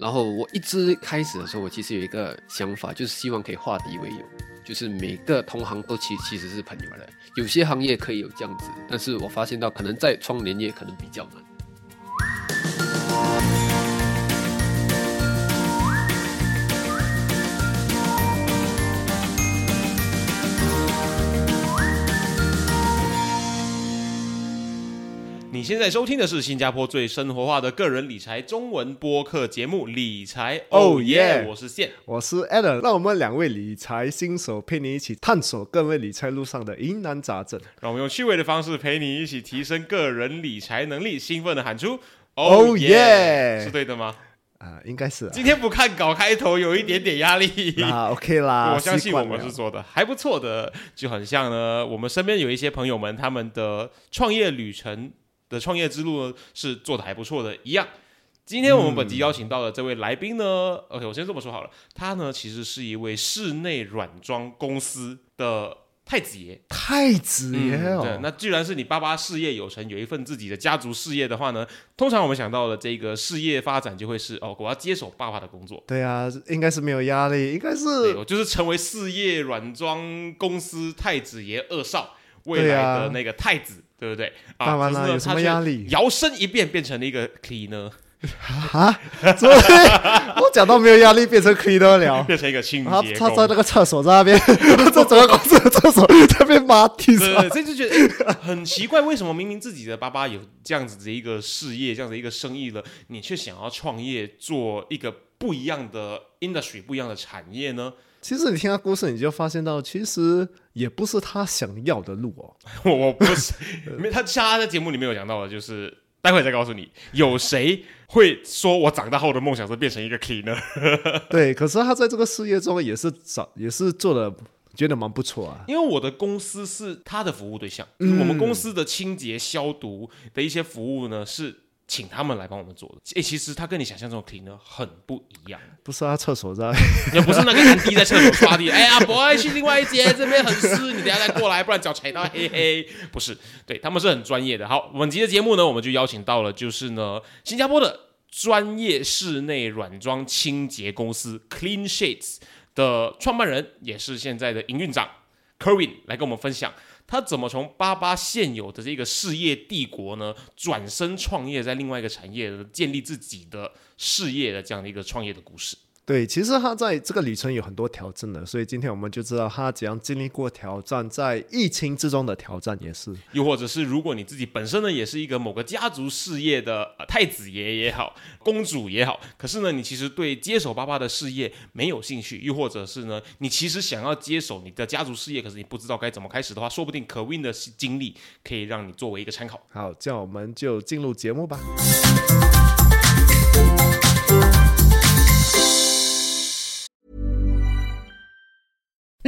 然后我一直开始的时候，我其实有一个想法，就是希望可以化敌为友，就是每个同行都其其实是朋友的。有些行业可以有这样子，但是我发现到可能在窗帘业可能比较难。你现在收听的是新加坡最生活化的个人理财中文播客节目《理财哦 Oh 耶》，yeah 我是线。我是 Adam，让我们两位理财新手陪你一起探索各位理财路上的疑难杂症。让我们用趣味的方式陪你一起提升个人理财能力，兴奋的喊出 Oh “Oh yeah 是对的吗？啊、应该是啊今天不看稿开头有一点点压力。啊，OK 啦，我相信我们是做的还不错的，就很像呢。我们身边有一些朋友们，他们的创业旅程的创业之路呢，是做的还不错的一样。今天我们本集邀请到的这位来宾呢、o k 我先这么说好了，他呢其实是一位室内软装公司的太子爷。太子爷哦，对，那既然是你爸爸事业有成，有一份自己的家族事业的话呢，通常我们想到的这个事业发展就会是哦，我要接手爸爸的工作。对啊，应该是没有压力，应该对，是我就是成为事业软装公司太子爷二少，未来的那个太子，对不对？啊，当然啦可是呢有什么压力摇身一变变成了一个 cleaner，啊，所以 我讲到没有压力变成 cleaner 了。变成一个清他洁工。他在那个厕所在那边，在整个公司的厕所在那边抹地上对对，。所以就觉得、诶很奇怪，为什么明明自己的爸爸有这样子的一个事业，这样的一个生意了，你却想要创业做一个不一样的 industry，不一样的产业呢？其实你听他故事，你就发现到，其实也不是他想要的路哦。我我不是，没他像他在节目里面有讲到的，就是待会再告诉你，有谁会说我长大后的梦想是变成一个 cleaner？对，可是他在这个事业中也是找，也是做的，觉得蛮不错啊。因为我的公司是他的服务对象，嗯我们公司的清洁消毒的一些服务呢是请他们来帮我们做的。诶，其实他跟你想象中的 cleaner 很不一样，不是啊厕所在，也不是那个安迪在厕所刷地，哎呀，boy 去另外一间，这边很湿，你等下再过来，不然脚踩到黑黑。不是，对他们是很专业的。好，本集的节目呢，我们就邀请到了，就是呢，新加坡的专业室内软装清洁公司 Clean Sheets 的创办人，也是现在的营运长 Kerwin 来跟我们分享。他怎么从巴巴现有的这个事业帝国呢，转身创业，在另外一个产业建立自己的事业的这样的一个创业的故事？对，其实他在这个旅程有很多挑战的，所以今天我们就知道他怎样经历过挑战，在疫情之中的挑战也是。又或者是如果你自己本身呢也是一个某个家族事业的、呃、太子爷也好，公主也好，可是呢你其实对接手爸爸的事业没有兴趣，又或者是呢你其实想要接手你的家族事业，可是你不知道该怎么开始的话，说不定可 win 的经历可以让你作为一个参考。好，这样我们就进入节目吧。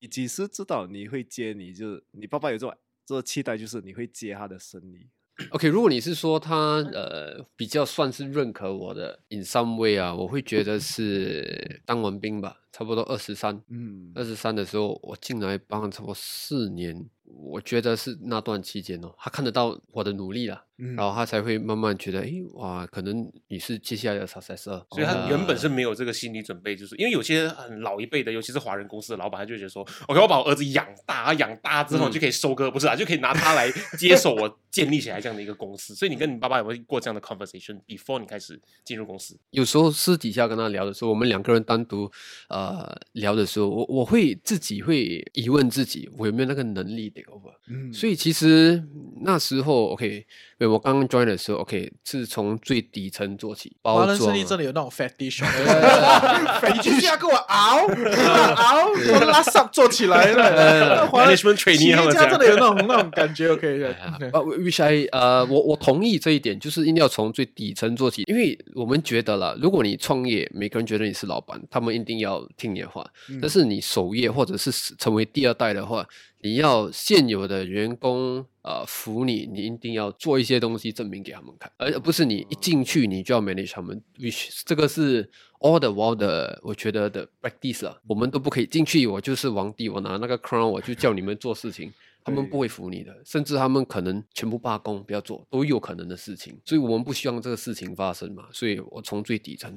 你几时知道你会接你？就是你爸爸有这种这个期待，就是你会接他的生意。OK，如果你是说他呃比较算是认可我的 in some way 啊，我会觉得是当完兵吧，差不多二十三，嗯，二十三的时候我进来帮了差不多四年，我觉得是那段期间哦，他看得到我的努力了，嗯然后他才会慢慢觉得，诶，哇，可能你是接下来的 successor，所以他呃原本是没有这个心理准备，就是因为有些很老一辈的，尤其是华人公司的老板，他就觉得说，OK，我把我儿子养大，养大之后嗯就可以收割，不是啊，就可以拿他来接手我建立起来这样的一个公司。所以你跟你爸爸有没有过这样的 conversation before 你开始进入公司？有时候私底下跟他聊的时候，我们两个人单独呃聊的时候，我我会自己会疑问自己，我有没有那个能力 take over。嗯所以其实那时候，OK，when 我刚刚 join 的时候，OK 是从最底层做起，华包装啊人势力真的有那种 fat dish，你就是要跟我熬熬，我拉上做起来了。华 人 Management 企 trainee 业他们家真的有那种那种感觉，OK。啊，which I 呃，我我同意这一点，就是一定要从最底层做起，因为我们觉得了，如果你创业，每个人觉得你是老板，他们一定要听你的话。但是你守业或者是成为第二代的话，你要现有的员工呃服你，你一定要做一些东西证明给他们看，而不是你一进去你就要 manage 他们。which 这个是 all the while 的，我觉得的 practice 啊，我们都不可以进去，我就是皇帝，我拿那个 crown 我就叫你们做事情。他们不会服你的，甚至他们可能全部罢工，不要做，都有可能的事情。所以我们不希望这个事情发生嘛。所以我从最底层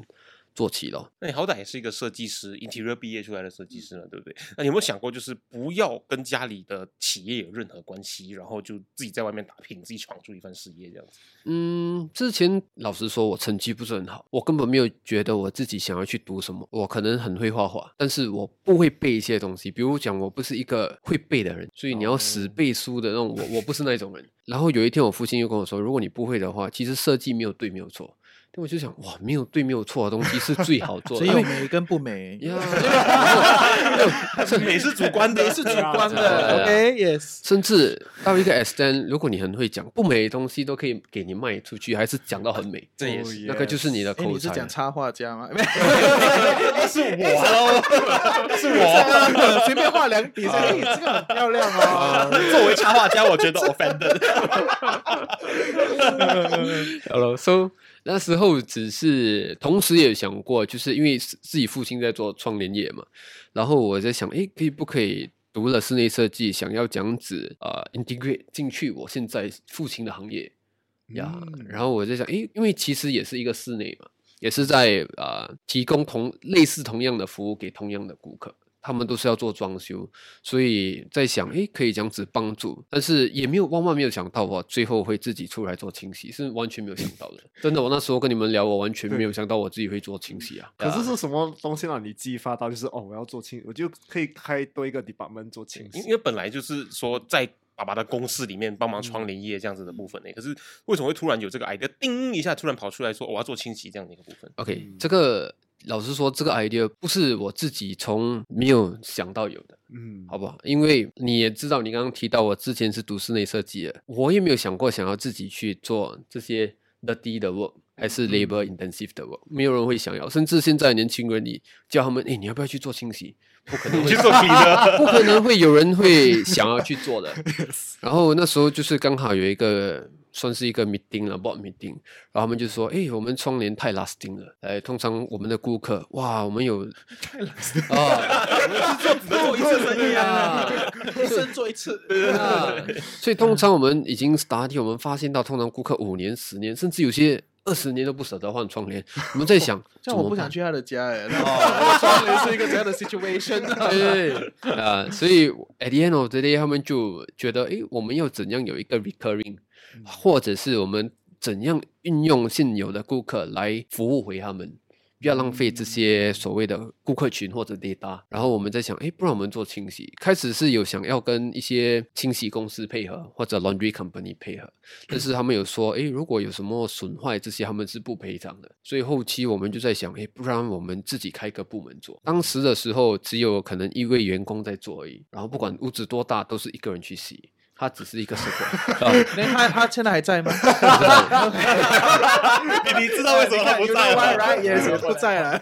做起咯。那你好歹也是一个设计师，interior 毕业出来的设计师了，对不对？那你有没有想过，就是不要跟家里的企业有任何关系，然后就自己在外面打拼，自己闯出一番事业这样子？嗯，之前老实说，我成绩不是很好，我根本没有觉得我自己想要去读什么。我可能很会画画，但是我不会背一些东西。比如讲，我不是一个会背的人，所以你要死背书的那种，我我不是那种人。然后有一天，我父亲又跟我说，如果你不会的话，其实设计没有对，没有错。但我就想，哇，没有对，没有错的东西是最好做的，只有美跟不美，呀，美是主观的，美是主观的。OK，Yes。甚至到一个 extent，如果你很会讲不美的东西，都可以给你卖出去，还是讲到很美，这也是那个就是你的口才，你是。讲插画家吗？是我，是我。随便画两笔，这个很漂亮 哦。作为插画家，我觉得 offended。好了，so 那时候只是同时也想过，就是因为自自己父亲在做窗帘业嘛，然后我在想，诶，可以不可以读了室内设计，想要这样子呃 integrate 进去我现在父亲的行业呀然后我在想，诶，因为其实也是一个室内嘛，也是在呃提供同类似同样的服务给同样的顾客。他们都是要做装修，所以在想，诶，可以这样子帮助，但是也没有万万没有想到我最后会自己出来做清洗，是完全没有想到的。真的，我那时候跟你们聊，我完全没有想到我自己会做清洗啊。可是呀是什么东西让你激发到，就是哦，我要做清，我就可以开多一个 department 做清洗因。为本来就是说在爸爸的公司里面帮忙窗帘业这样子的部分呢，可是为什么会突然有这个 idea，叮一下突然跑出来说我要做清洗这样的一个部分？OK，这个老实说，这个 idea 不是我自己从没有想到有的。嗯，好不好？因为你也知道，你刚刚提到我之前是读室内设计的，我也没有想过想要自己去做这些 dirty 的 work，还是 labor intensive 的 work，没有人会想要。甚至现在年轻人，你叫他们，哎，你要不要去做清洗？不可能会 去做 不可能会有人会想要去做的。然后那时候就是刚好有一个算是一个 meeting 了，board meeting，然后他们就说：“哎，我们窗帘太 lasting 了。哎，通常我们的顾客，哇，我们有太 lasting 啊，做一次生意啊，一生做一次。啊，所以通常我们已经 study，我们发现到通常顾客五年、十年，甚至有些二十年都不舍得换窗帘。我们在想，这样我不想去他的家哎。窗帘是一个怎样的 situation 呢？对啊，所以 at the end of the day，他们就觉得，哎，我们要怎样有一个 recurring，或者是我们怎样运用现有的顾客来服务回他们，不要浪费这些所谓的顾客群或者 data。然后我们在想，诶，不然我们做清洗，开始是有想要跟一些清洗公司配合或者 laundry company 配合，但是他们有说，诶，如果有什么损坏这些，他们是不赔偿的。所以后期我们就在想，诶，不然我们自己开个部门做。当时的时候，只有可能一位员工在做而已，然后不管屋子多大，都是一个人去洗。他只是一个 support，啊那他他现在还在吗？你你知道为什么他不在吗？？Right, yes，也不在了。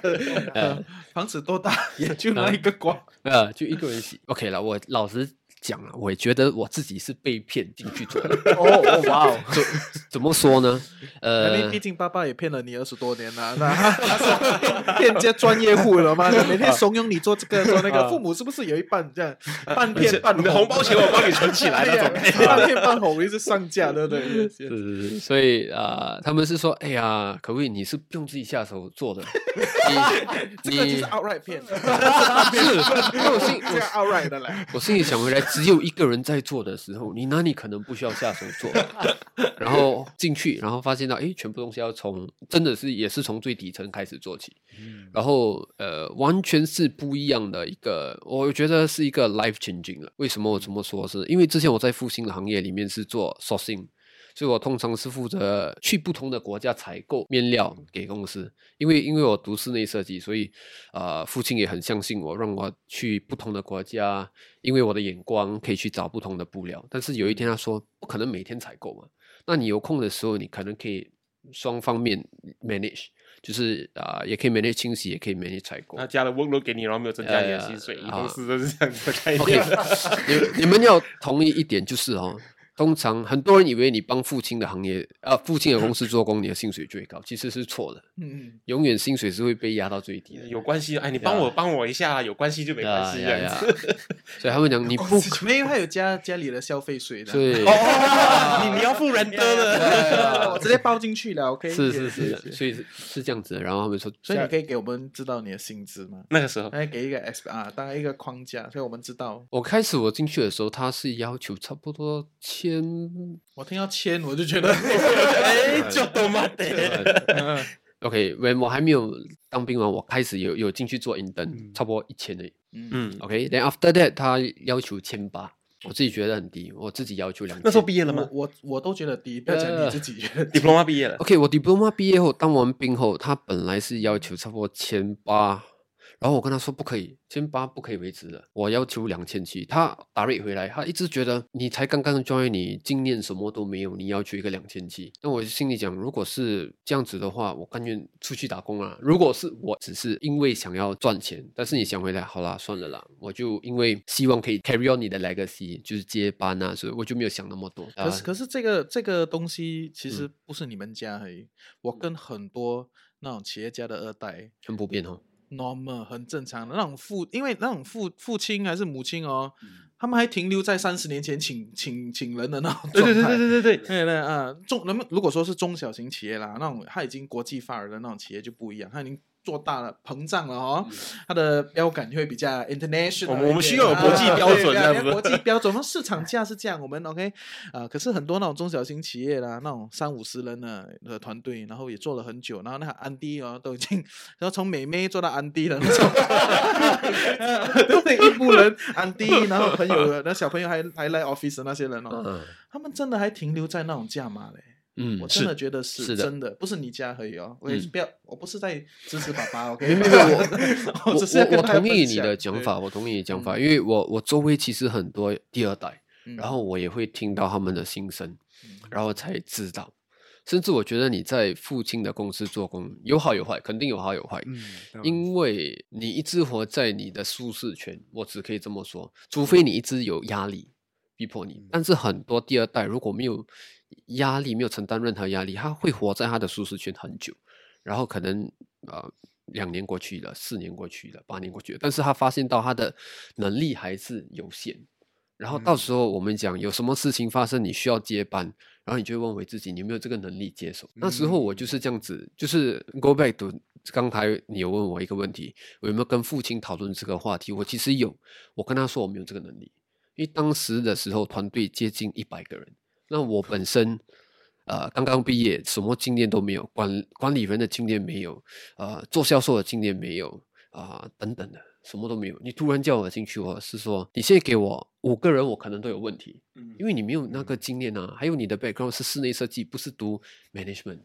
呃 房子多大，也就那一个光。呃，就一个人洗。OK 了，我老实讲了，我也觉得我自己是被骗进去做的。哦哦，哇哦！怎怎么说呢？呃毕，竟爸爸也骗了你二十多年了，那他他是骗人家专业户了吗？每天怂恿你做这个做那个，父母是不是有一半这样半骗半你的红包钱我帮你存起来了，哎呀怎么半骗半哄，一直上架，对不对？是是是，所以啊、呃他们是说，哎呀，可不可以你是不用自己下手做的？你你这个就是 outright 骗，是，我心这样 outright 的嘞。我心里想回来，只有一个人在做的时候，你哪里可能不需要下手做？然后进去，然后发现到，哎，全部东西要从真的是也是从最底层开始做起，然后呃，完全是不一样的一个，我觉得是一个 life changing 了。为什么我这么说是？因为之前我在复兴的行业里面是做 sourcing。所以我通常是负责去不同的国家采购面料给公司，因为因为我读室内设计，所以呃，父亲也很相信我，让我去不同的国家，因为我的眼光可以去找不同的布料。但是有一天他说，不可能每天采购嘛，那你有空的时候，你可能可以双方面 manage，就是啊、也可以 manage 清洗，也可以 manage 采购那。加了 workload 给你，然后没有增加你的薪水，公司都是这样子的概 OK，念。你你们要同意一点就是哦，通常很多人以为你帮父亲的行业啊，父亲的公司做工，你的薪水最高，其实是错的，嗯嗯，永远薪水是会被压到最低的。有关系，哎，你帮我帮我一下，有关系就没关系，这呀样子。呀 所以他们讲你不没 有，还有家家里的消费税的，对，哦，你你要付人的了。我直接包进去了，OK？是是是，所以是是这样子的。然后他们说，所以你可以给我们知道你的薪资吗？那个时候，哎给一个 S 啊，大概一个框架，所以我们知道。我开始我进去的时候，他是要求差不多千我听到签，我就觉得，哎，就都妈的。OK，when 我还没有当兵完，我开始有有进去做 intern，、差不多一千的。嗯，OK，then after that 他要求千八，我自己觉得很低，我自己要求两千。那时候毕业了吗我我我都觉得低，不要讲你自己。？diploma 毕业了，OK，我 diploma 毕业后当完兵后，他本来是要求差不多千八，然后我跟他说不可以，千八不可以维持的，我要求两千七。他打 rate 回来，他一直觉得你才刚刚 join，你经验什么都没有，你要求一个两千七。那我心里讲，如果是这样子的话，我甘愿出去打工啊。如果是我只是因为想要赚钱，但是你想回来，好啦，算了啦，我就因为希望可以 carry on 你的 legacy，就是接班啊，所以我就没有想那么多。可是啊可是这个这个东西其嗯实不是你们家而已，我跟很多那种企业家的二代很普遍哦。Normal 很正常的。那种父，因为那种父父亲还是母亲哦，嗯。他们还停留在三十年前请请请人的那种对对对状态对对对对，对对啊，中那么如果说是中小型企业啦，那种它已经国际化的那种企业就不一样，它已经做大了、膨胀了哦，它的标杆就会比较 international 我们我们需要有国际啊标准对这样子。国际标准，我们市场价是这样，我们 OK 啊、可是很多那种中小型企业啦，那种三五十人的的团队，然后也做了很久，然后那个安迪哦，都已经，然后从美妹做到安迪了那种，对对，一部人安迪，然后朋友，那小朋友还还来 office 的那些人哦，嗯。他们真的还停留在那种价码嘞。嗯我真的觉得是是真的，不是你家而已哦。我也是嗯不要，我不是在支持爸爸，OK？没有没有我 同意你的讲法，我同意你的讲法，因为我我周围其实很多第二代，嗯然后我也会听到他们的心声，然后才知道。甚至我觉得你在父亲的公司做工有好有坏，肯定有好有坏，嗯，因为你一直活在你的舒适圈，我只可以这么说，除非你一直有压力逼迫你。但是很多第二代如果没有压力，没有承担任何压力，他会活在他的舒适圈很久，然后可能呃两年过去了，四年过去了，八年过去了，但是他发现到他的能力还是有限。然后到时候我们讲有什么事情发生，你需要接班，然后你就会问回自己，你有没有这个能力接手？那时候我就是这样子，就是 go back to 刚才你有问我一个问题，我有没有跟父亲讨论这个话题？我其实有，我跟他说我没有这个能力，因为当时的时候团队接近一百个人，那我本身呃刚刚毕业，什么经验都没有，管管理人的经验没有，呃做销售的经验没有啊、等等的，什么都没有。你突然叫我进去，我是说你现在给我五个人，我可能都有问题，因为你没有那个经验啊，还有你的 background 是室内设计，不是读 management，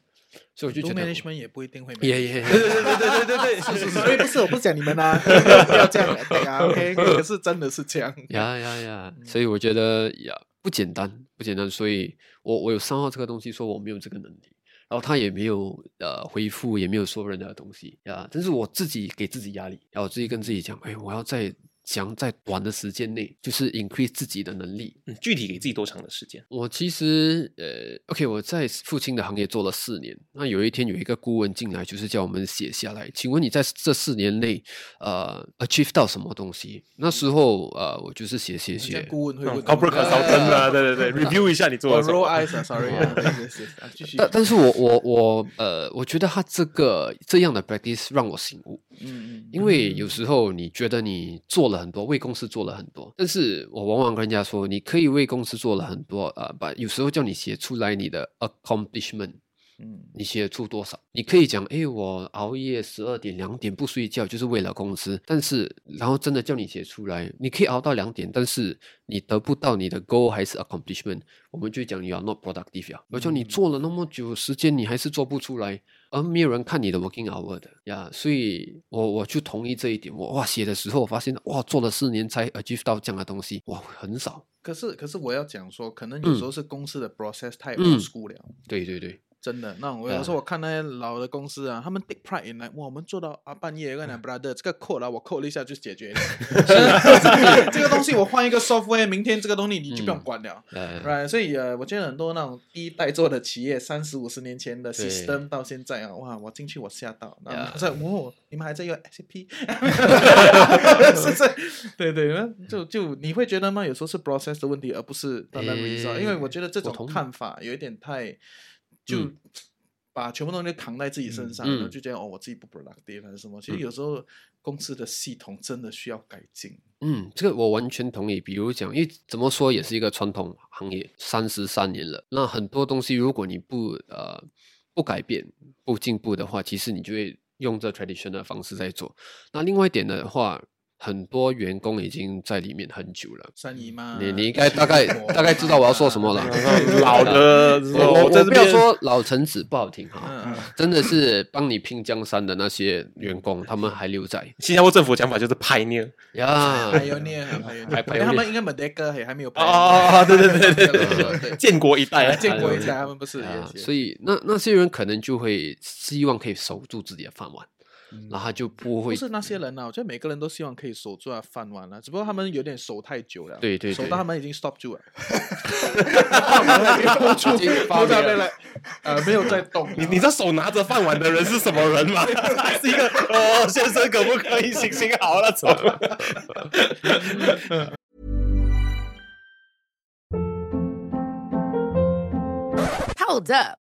所以我就读觉得 management 也不一定会也也对对对对对对，是是是，所以不是我不是讲你们啊，不 要不要这样对啊，OK？可是真的是这样。呀呀呀！所以我觉得呀不简单，不简单。所以我我有三号这个东西，说我没有这个能力，然后他也没有呃回复，也没有说任何东西呀。但是我自己给自己压力，然后自己跟自己讲，哎，我要再想在短的时间内，就是 increase 自己的能力。嗯具体给自己多长的时间？我其实呃，OK，我在父亲的行业做了四年。那有一天有一个顾问进来，就是叫我们写下来，请问你在这四年内呃 achieve 到什么东西？那时候呃，我就是写写写。顾问会问 corporate consultant 啊，对对对，review 一下你做我了什 roll。eyes 啊，sorry。但但是我我我呃，我觉得他这个这样的 practice 让我醒悟，嗯嗯，因为有时候你觉得你做了很多，为公司做了很多，但是我往往跟人家说，你可以为公司做了很多，呃，把有时候叫你写出来你的 accomplishment，嗯，你写出多少？你可以讲，哎，我熬夜十二点、两点不睡觉，就是为了公司。但是，然后真的叫你写出来，你可以熬到两点，但是你得不到你的 goal 还是 accomplishment，我们就讲你要 not productive 呀。我叫你做了那么久时间，你还是做不出来，而没有人看你的 working hour 的呀。所以我我就同意这一点。我哇写的时候，我发现哇做了四年才 achieve 到这样的东西，哇很少。可是可是我要讲说，可能有时候是公司的 process 太嗯 old school 了。对对对，真的，那我有时候我看那些老的公司啊，他们 take pride in 来，哇，我们做到啊半夜，跟你讲 brother，这个扣了，我扣了一下就解决了。这个东西我换一个 software，明天这个东西你就不用管了。呃，right，所以呃，我觉得很多那种第一代做的企业，三十五十年前的 system 到现在啊，哇，我进去我吓到，然 Yeah 后在哦，你们还在用 SAP，是是，对对，就就你会觉得吗？有时候是 process 的问题，而不是单单 result，因为我觉得这种看法有一点太就。嗯把全部东西扛在自己身上，嗯然后就觉得哦，我自己不 productive 还是什么。其实有时候公司的系统真的需要改进。嗯，这个我完全同意。比如讲，因为怎么说也是一个传统行业，三十三年了，那很多东西如果你不呃不改变、不进步的话，其实你就会用这 traditional 的方式在做。那另外一点的话，很多员工已经在里面很久了。三姨妈，你你应该大概大概知道我要说什么了。老的，我我我不要说老臣子不好听哈，真的是帮你拼江山的那些员工，他们还留在 新加坡政府讲法就是 pioneer 呀。还有念，还有念，还他们应该 Merdeka 还还没有哦哦哦，对对对 对对对，建国一代啊，建国一代他们不是啊，也是所以那那些人可能就会希望可以守住自己的饭碗，嗯然后他就不会不是那些人啊，我觉得每个人都希望可以守住啊饭碗啊，只不过他们有点守太久了，对对对守到他们已经 stop 住了，已经发霉了。了，呃，没有在动。你你知道手拿着饭碗的人是什么人吗？还 是一个哦，先生可不可以行行好那种？Hold up.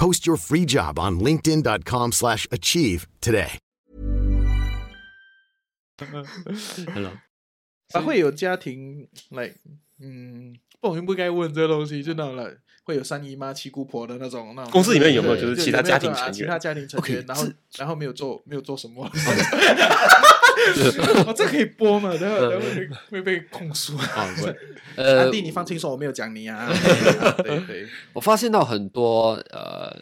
Post your free job on linkedin.com/achieve slash achieve today. Hello，啊会有家庭，like，嗯，不，应不该问这个东西，就那种了，会有三姨妈、七姑婆的那种那种。公司里面有没有就是其他家庭成员其他家庭成员，然后然后没有做没有做什么。哦，这可以播吗？等会等会会会被控诉。啊，安，迪，你放轻松，我没有讲你啊。对对，我发现到很多呃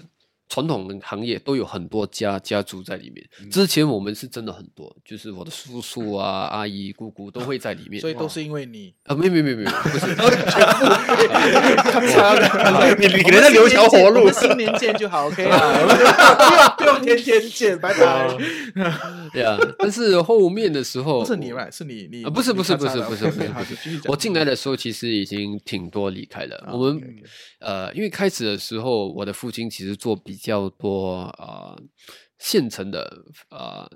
传统的行业都有很多家家族在里面。嗯之前我们是真的很多，就是我的叔叔啊、阿姨、姑姑都会在里面。所以都是因为你。啊，没有没有没有没有，不是，你你给人家留条活路。新年见就好，OK 啊，不用不用天天见，拜拜。对啊。但是后面的时候，不是你，right？是你你啊，不是不是不是不是不是 我进来的时候其实已经挺多离开了。啊我们呃，因为开始的时候，我的父亲其实做比较多呃现成的呃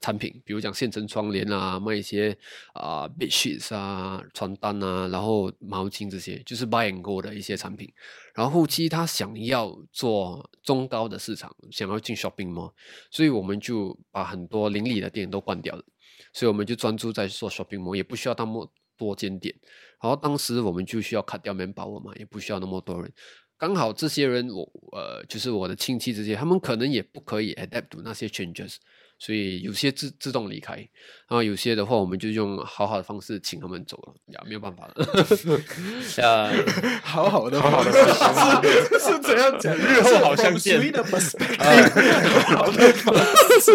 产品，比如讲现成窗帘啊，卖一些啊、bed sheets 啊、床单啊，然后毛巾这些，就是 buy and go 的一些产品。然后后期他想要做中高的市场，想要进 shopping mall，所以我们就把很多邻里的店都关掉了。所以我们就专注在做 shopping mall，也不需要那么多间店。然后当时我们就需要砍掉 manpower 嘛，也不需要那么多人。刚好这些人我呃就是我的亲戚这些，他们可能也不可以 adapt to 那些 changes，所以有些自自动离开，然后有些的话，我们就用好好的方式请他们走了，呀，没有办法了。呃，好好的，好好的是是怎样讲？日后好相见 好的方式。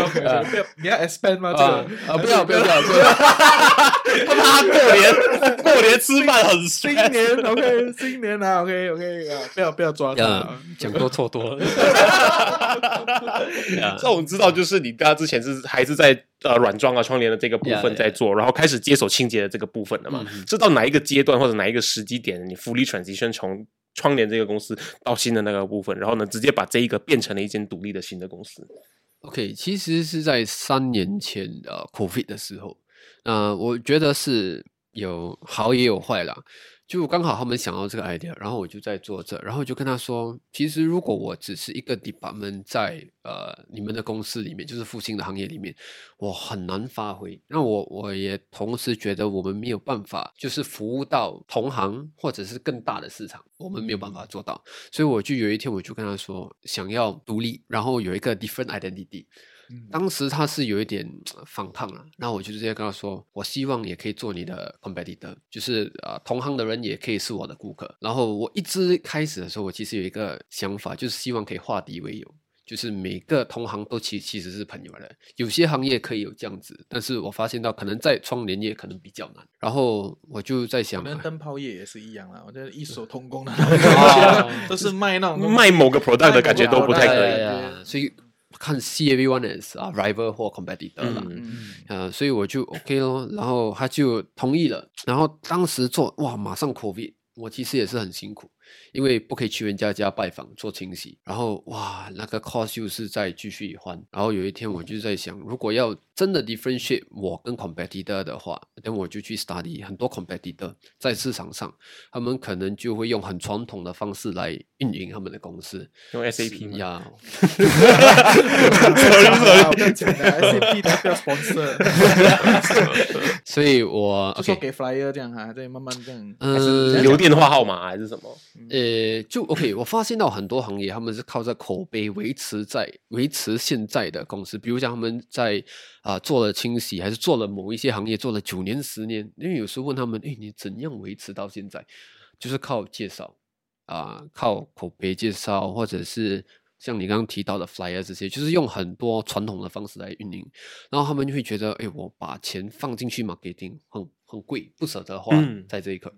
OK，不要你要 expand 吗？这啊个啊，不要不要不要不要，他过年过年吃饭很新年 OK，新年啊 OK OK 啊，不要不要抓他，讲多错多了。呀这我知道，就是你跟他之前是还是在呃软装啊、窗帘的这个部分.在做，然后开始接手清洁的这个部分了嘛？是到哪一个阶段或者哪一个时机点，你 fully transition 从窗帘这个公司到新的那个部分，然后呢，直接把这一个变成了一间独立的新的公司？OK，其实是在三年前呃 COVID 的时候，呃，我觉得是有好也有坏啦。就刚好他们想到这个 idea，然后我就在做这，然后就跟他说，其实如果我只是一个 department 在呃你们的公司里面，就是复兴的行业里面，我很难发挥。那我我也同时觉得我们没有办法，就是服务到同行或者是更大的市场，我们没有办法做到。所以我就有一天我就跟他说，想要独立，然后有一个 different identity。当时他是有一点呃反抗了，然后我就直接跟他说，我希望也可以做你的 competitor，就是呃同行的人也可以是我的顾客。然后我一直开始的时候，我其实有一个想法，就是希望可以化敌为友。就是每个同行都其其实是朋友的，有些行业可以有这样子，但是我发现到可能在窗帘业可能比较难。然后我就在想，可能灯泡业也是一样啦，我觉得异手通工的，都是卖那种卖某个 product 的感觉都不太可以。所以看 C A V one as 啊 rival 或 competitor 啦。嗯，呃，所以我就 OK 咯，然后他就同意了，然后当时做哇，马上 COVID，我其实也是很辛苦，因为不可以去人家家拜访做清洗，然后哇，那个 cost 又是在继续还，然后有一天我就在想，如果要真的 differentiate 我跟 competitor 的话，那我就去 study 很多 competitor 在市场上，他们可能就会用很传统的方式来运营他们的公司，用 SAP 吗？呀，我跟你讲的 SAP 的不要 sponsor，所以我 就说 OK。给 flyer 这样哈，再慢慢这样。嗯，留电话号码还是什么？呃，就 OK，我发现到很多行业他们是靠着口碑维持在维持现在的公司，比如讲他们在啊、做了清洗，还是做了某一些行业做了九年十年，因为有时候问他们，哎，你怎样维持到现在？就是靠介绍啊、靠口碑介绍，或者是像你刚刚提到的 flyer 这些，就是用很多传统的方式来运营，然后他们就会觉得，哎，我把钱放进去 marketing 很很贵，不舍得花嗯在这一刻。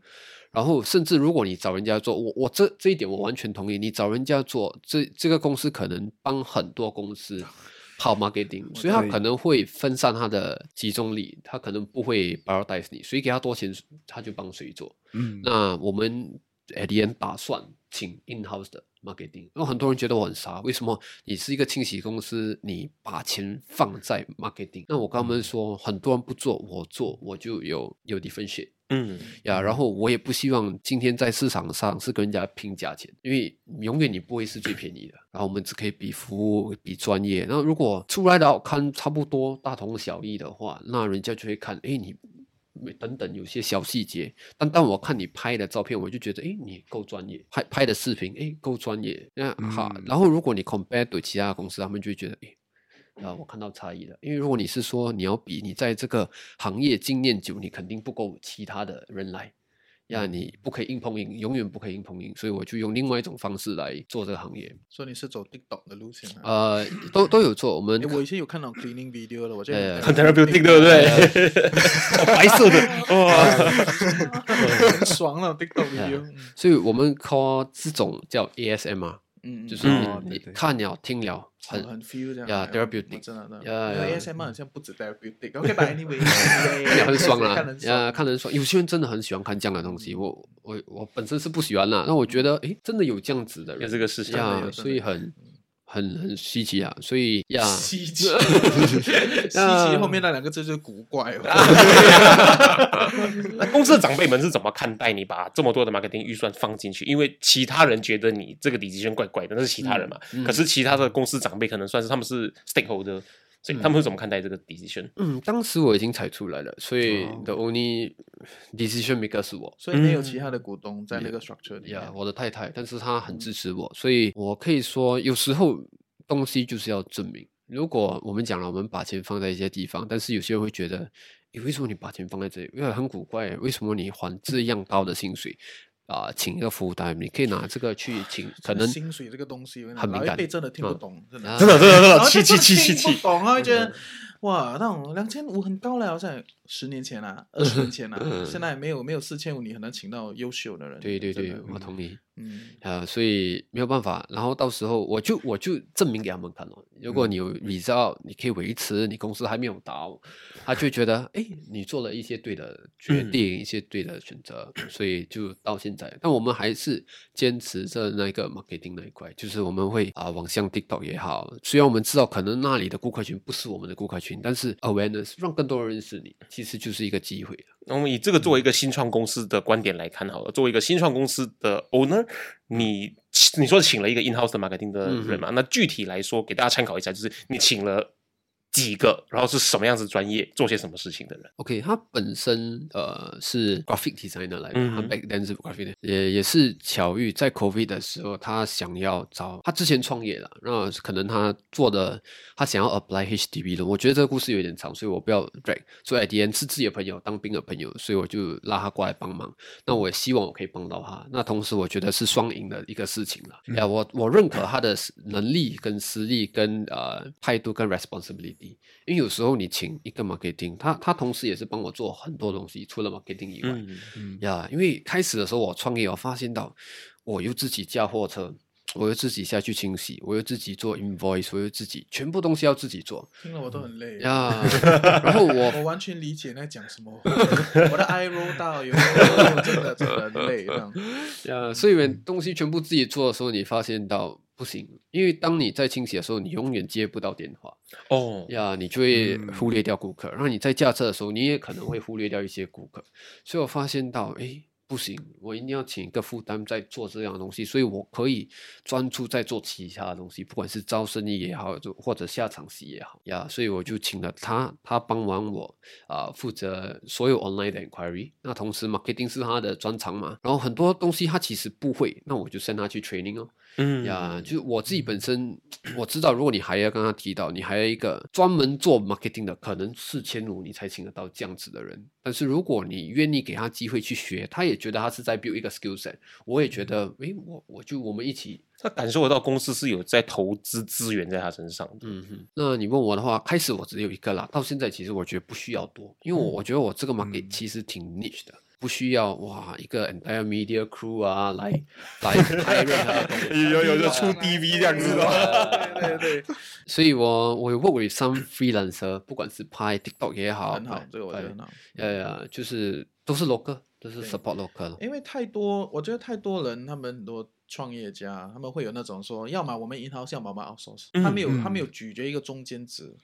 然后甚至如果你找人家做，我我这这一点我完全同意。你找人家做，这这个公司可能帮很多公司 跑 marketing，所以他可能会分散他的集中力，他可能不会 prioritize 你，谁给他多钱他就帮谁做。嗯，那我们 at the end 打算请 in house 的 marketing，因为很多人觉得我很傻，为什么你是一个清洗公司，你把钱放在 marketing？那我跟他们说，很多人不做，我做，我就有有 differentiate。嗯，呀，然后我也不希望今天在市场上是跟人家拼价钱，因为永远你不会是最便宜的。然后我们只可以比服务、比专业。那如果出来的好看差不多大同小异的话，那人家就会看，哎，你等等有些小细节。但当我看你拍的照片，我就觉得，哎，你够专业，拍拍的视频，哎，够专业。那好，然后如果你 compare 对其他的公司，他们就会觉得，哎。啊，我看到差异了，因为如果你是说你要比你在这个行业经验久，你肯定不够其他的人来，呀，你不可以硬碰硬，永远不可以硬碰硬，所以我就用另外一种方式来做这个行业。所以你是走 TikTok 的路线啊？呃，都都有做，我们诶我以前有看到 cleaning video 了，我觉呃得 很 therapeutic，对不对？白色的 哇，很爽那种 TikTok video。嗯所以我们 call 这种叫 ASMR，嗯，就是嗯你你看了听了很很很 feel 这样。therapeutic 真的真的。呀呀 ASMR 好像不止 therapeutic。OK，吧，anyway，也很爽啦 看人，呀，看人爽。有些人真的很喜欢看这样的东西，我我我本身是不喜欢啦，那我觉得诶，真的有这样子的人，这个事情所以很很很稀奇啊，所以呀，稀奇，稀奇后面那两个字就是古怪了。那公司的长辈们是怎么看待你把这么多的 marketing 预算放进去？因为其他人觉得你这个 decision 怪怪的，那是其他人嘛。嗯可是其他的公司长辈可能算是他们是 stakeholder，所以他们会怎么看待这个 decision？嗯，当时我已经踩出来了，所以哦 the only decision maker 是我。所以没有其他的股东在那个 structure 里面呀，。我的太太，但是她很支持我，所以我可以说，有时候东西就是要证明。如果我们讲了，我们把钱放在一些地方，但是有些人会觉得，诶，为什么你把钱放在这里？因为很古怪，为什么你还这样高的薪水啊、请一个服务单，你可以拿这个去请，可能薪水这个东西，很敏感真的听不嗯懂，真的。啊真的真的真 气气就真的气气气。不，懂啊，会觉得哇，那种两千五很高了，好像十年前啊，二十年前啊，现在没有没有四千五，你很难请到优秀的人。对对对，我同意。嗯，啊，所以没有办法，然后到时候我就我就证明给他们看了。如果你有 result，你可以维持，你公司还没有倒，他就觉得，哎，你做了一些对的决定，一些对的选择，所以就到现在。但我们还是坚持着那个 marketing 那一块，就是我们会啊往向 TikTok 也好，虽然我们知道可能那里的顾客群不是我们的顾客群，但是 awareness 让更多人认识你，其实就是一个机会。那我们以这个作为一个新创公司的观点来看好了，作为一个新创公司的 owner，你你说请了一个 in house 的 marketing 的人嘛？那具体来说，给大家参考一下，就是你请了几个，然后是什么样子专业，做些什么事情的人？OK，他本身呃是 graphic designer 来的，嗯他 back then 是 graphic，的也也是巧遇在 COVID 的时候，他想要找他之前创业了，那可能他做的他想要 apply HDB 的，我觉得这个故事有点长，所以我不要 drag。所以 end 是自己的朋友，当兵的朋友，所以我就拉他过来帮忙。那我也希望我可以帮到他，那同时我觉得是双赢的一个事情了。呀、我我认可他的能力跟实力跟呃态度跟 responsibility。因为有时候你请一个 marketing，他他同时也是帮我做很多东西，除了 marketing 以外，嗯呀因为开始的时候我创业，我发现到我又自己驾货车，我又自己下去清洗，我又自己做 invoice，我又自己全部东西要自己做听了我都很累。呀。然后我我完全理解你在讲什么，我的 eye roll 到，有真的真的很累，这样。呀，所以东西全部自己做的时候，你发现到不行，因为当你在清洗的时候，你永远接不到电话。哦，呀，你就会忽略掉顾客，然后你在驾车的时候，你也可能会忽略掉一些顾客，所以我发现到，诶，不行，我一定要请一个负担在做这样的东西，所以我可以专注在做其他的东西，不管是招生意也好，就或者下场戏也好呀，所以我就请了他，他帮忙我啊、负责所有 online 的 inquiry，那同时 marketing 是他的专长嘛，然后很多东西他其实不会，那我就 send 他去 training 哦。嗯呀，就是我自己本身我知道，如果你还要跟他提到，你还有一个专门做 marketing 的，可能四千五你才请得到这样子的人。但是如果你愿意给他机会去学，他也觉得他是在 build 一个 skill set，我也觉得，诶，我我就我们一起，他感受得到公司是有在投资资源在他身上的。嗯哼。那你问我的话，开始我只有一个啦，到现在其实我觉得不需要多，因为我我觉得我这个 market 其实挺 niche 的。不需要哇，一个 entire media crew 啊，来来拍任何的东西。有有有出 DV 这样子的，对对对，所以我我有 work with some freelancer，不管是拍 TikTok 也好，很好拍，这个我觉得很好。呃，就是都是 local，都是 support local。因为太多，我觉得太多人，他们很多创业家，他们会有那种说，要么我们 in house，要么我们 outsource，、他没有他没有咀嚼一个中间值。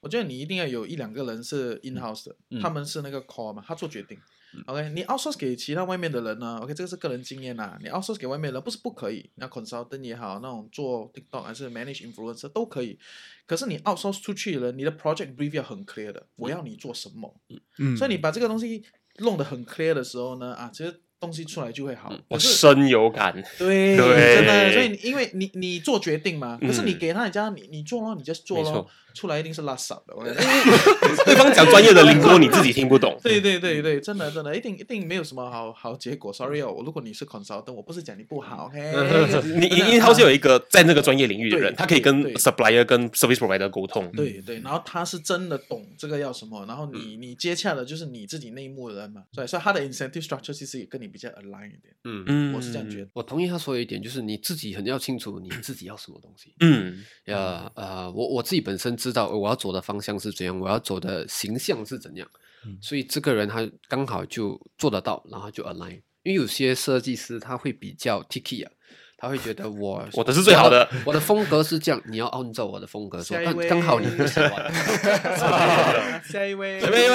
我觉得你一定要有一两个人是 in house 的，他们是那个 call 嘛，他做决定。OK，你 outsource 给其他外面的人呢？OK，这个是个人经验呐、你 outsource 给外面的人不是不可以，那 consultant 也好，那种做 TikTok 还是 manage influencer 都可以。可是你 outsource 出去的人，你的 project brief 要很 clear 的，我要你做什么。嗯所以你把这个东西弄得很 clear 的时候呢，啊，其实东西出来就会好。我是深有感。对，对真的，所以因为你你做决定嘛，可是你嗯给他人家你你做咯，你就做咯出来一定是拉撒的。我跟你 对方讲专业的灵多，你自己听不懂。对对对对，真的真的，一定一定没有什么好好结果。Sorry 哦，我如果你是 consultant，我不是讲你不好，OK？你因因为他是有一个在那个专业领域的人，他可以跟 supplier 跟 service provider 沟通。对对，然后他是真的懂这个要什么，然后你嗯你接洽的就是你自己内幕的人嘛，所以所以他的 incentive structure 其实也跟你比较 align 一点，嗯，嗯我是这样觉得。我同意他说的一点，就是你自己很要清楚你自己要什么东西。嗯，呀，呃，我我自己本身知道我要走的方向是怎样，我要走的形象是怎样，所以这个人他刚好就做得到，然后就 align。因为有些设计师他会比较 ticky 啊，他会觉得我 我的是最好的。我 我的风格是这样，你要按照我的风格做，但下一位。刚好你不喜欢。下一位，下面一位。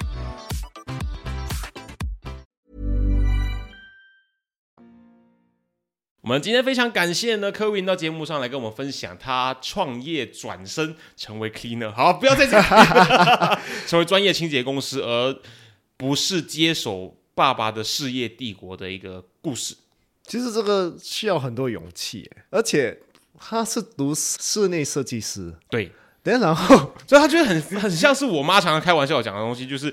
我们今天非常感谢呢，科维到节目上来跟我们分享他创业转身成为 cleaner。好，不要再讲，成为专业清洁公司，而不是接手爸爸的事业帝国的一个故事。其实这个需要很多勇气，而且他是读室内设计师，对，等然后 所以他觉得很很像是我妈常常开玩笑讲的东西，就是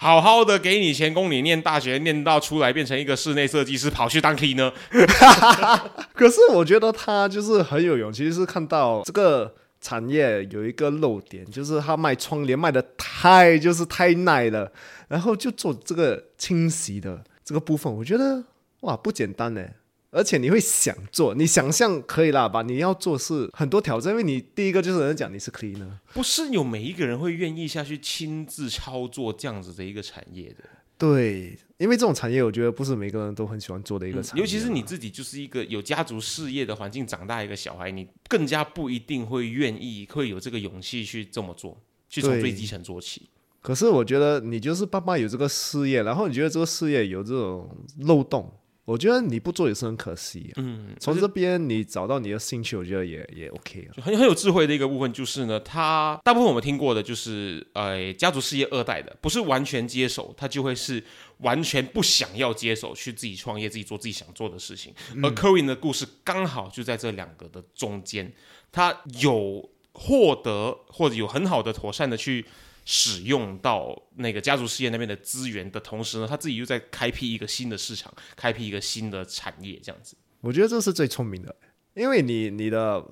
好好的给你钱供你念大学，念到出来变成一个室内设计师，跑去当 cleaner。可是我觉得他就是很有勇气，是看到这个产业有一个漏点，就是他卖窗帘卖的太就是太耐了，然后就做这个清洗的这个部分，我觉得哇不简单呢。而且你会想做，你想象可以啦吧？你要做是很多挑战，因为你第一个就是人家讲你是 cleaner，不是有每一个人会愿意下去亲自操作这样子的一个产业的，对，因为这种产业我觉得不是每个人都很喜欢做的一个产业，尤其是你自己就是一个有家族事业的环境长大一个小孩，你更加不一定会愿意，会有这个勇气去这么做，去从最基层做起。可是我觉得你就是爸爸有这个事业，然后你觉得这个事业有这种漏洞，我觉得你不做也是很可惜、啊。嗯，从这边你找到你的兴趣，我觉得也也 OK 很很有智慧的一个部分就是呢，他大部分我们听过的就是呃家族事业二代的，不是完全接手，他就会是完全不想要接手去自己创业，自己做自己想做的事情。而 c o r i n 的故事刚好就在这两个的中间，他有获得或者有很好的妥善的去。使用到那个家族事业那边的资源的同时呢，他自己又在开辟一个新的市场，开辟一个新的产业，这样子。我觉得这是最聪明的，因为你你的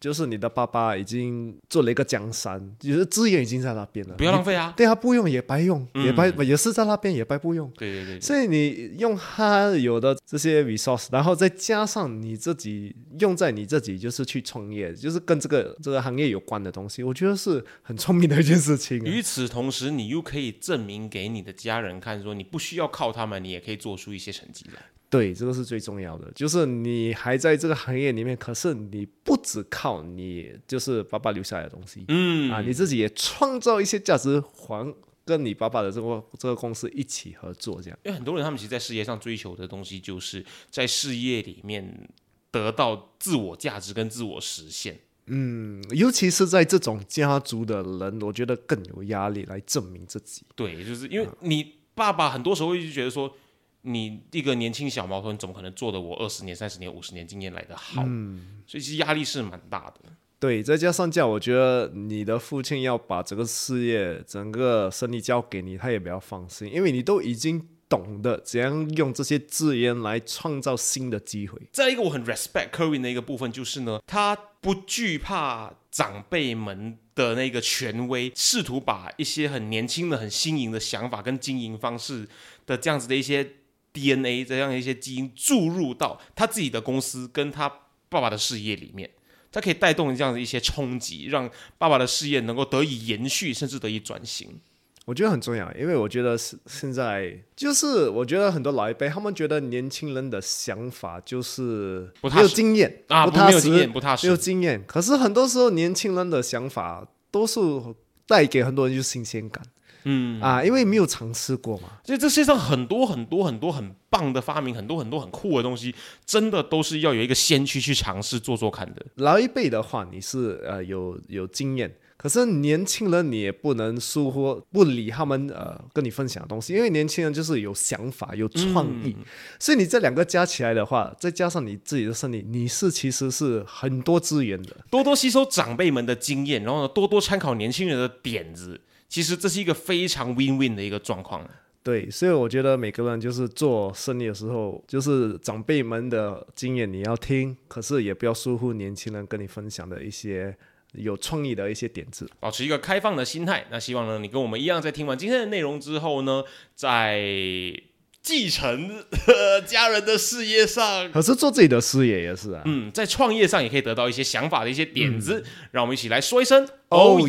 就是你的爸爸已经做了一个江山，就是资源已经在那边了，不要浪费啊对他不用也白用，嗯也白也是在那边也白不用。对对对对所以你用他有的这些 resource，然后再加上你自己用在你自己，就是去创业，就是跟这个这个行业有关的东西，我觉得是很聪明的一件事情、啊。与此同时，你又可以证明给你的家人看，说你不需要靠他们，你也可以做出一些成绩来。对，这个是最重要的，就是你还在这个行业里面，可是你不只靠你就是爸爸留下来的东西，嗯啊，你自己也创造一些价值，还跟你爸爸的这个这个公司一起合作，这样。因为很多人他们其实，在事业上追求的东西，就是在事业里面得到自我价值跟自我实现。嗯，尤其是在这种家族的人，我觉得更有压力来证明自己。对，就是因为你爸爸很多时候会就觉得说，你一个年轻小毛头，你怎么可能做的我二十年、三十年、五十年经验来的好？嗯所以其实压力是蛮大的。对，再加上这样，我觉得你的父亲要把这个事业、整个生意交给你，他也比较放心，因为你都已经懂得怎样用这些资源来创造新的机会。再一个我很 respect Kerwin 的一个部分就是呢，他不惧怕长辈们的那个权威，试图把一些很年轻的、很新颖的想法跟经营方式的这样子的一些 DNA 这样的一些基因注入到他自己的公司跟他爸爸的事业里面。它可以带动这样的一些冲击，让爸爸的事业能够得以延续，甚至得以转型。我觉得很重要，因为我觉得是现在就是我觉得很多老一辈他们觉得年轻人的想法就是没有经验啊不踏实，没有经验不踏实没有经验。可是很多时候年轻人的想法都是带给很多人就是新鲜感，嗯啊，因为没有尝试过嘛。所以这世界上很多很多很多很棒的发明，很多很多很酷的东西，真的都是要有一个先驱去尝试做做看的。老一辈的话，你是呃有有经验，可是年轻人你也不能疏忽不理他们呃跟你分享的东西，因为年轻人就是有想法、有创意，所以你这两个加起来的话，再加上你自己的身体，你是其实是很多资源的。多多吸收长辈们的经验，然后呢，多多参考年轻人的点子。其实这是一个非常 win-win 的一个状况。对，所以我觉得每个人就是做生意的时候，就是长辈们的经验你要听，可是也不要疏忽年轻人跟你分享的一些有创意的一些点子。保持一个开放的心态。那希望呢，你跟我们一样，在听完今天的内容之后呢，在继承呃家人的事业上，可是做自己的事业也是啊。嗯，在创业上也可以得到一些想法的一些点子。让我们一起来说一声哦哦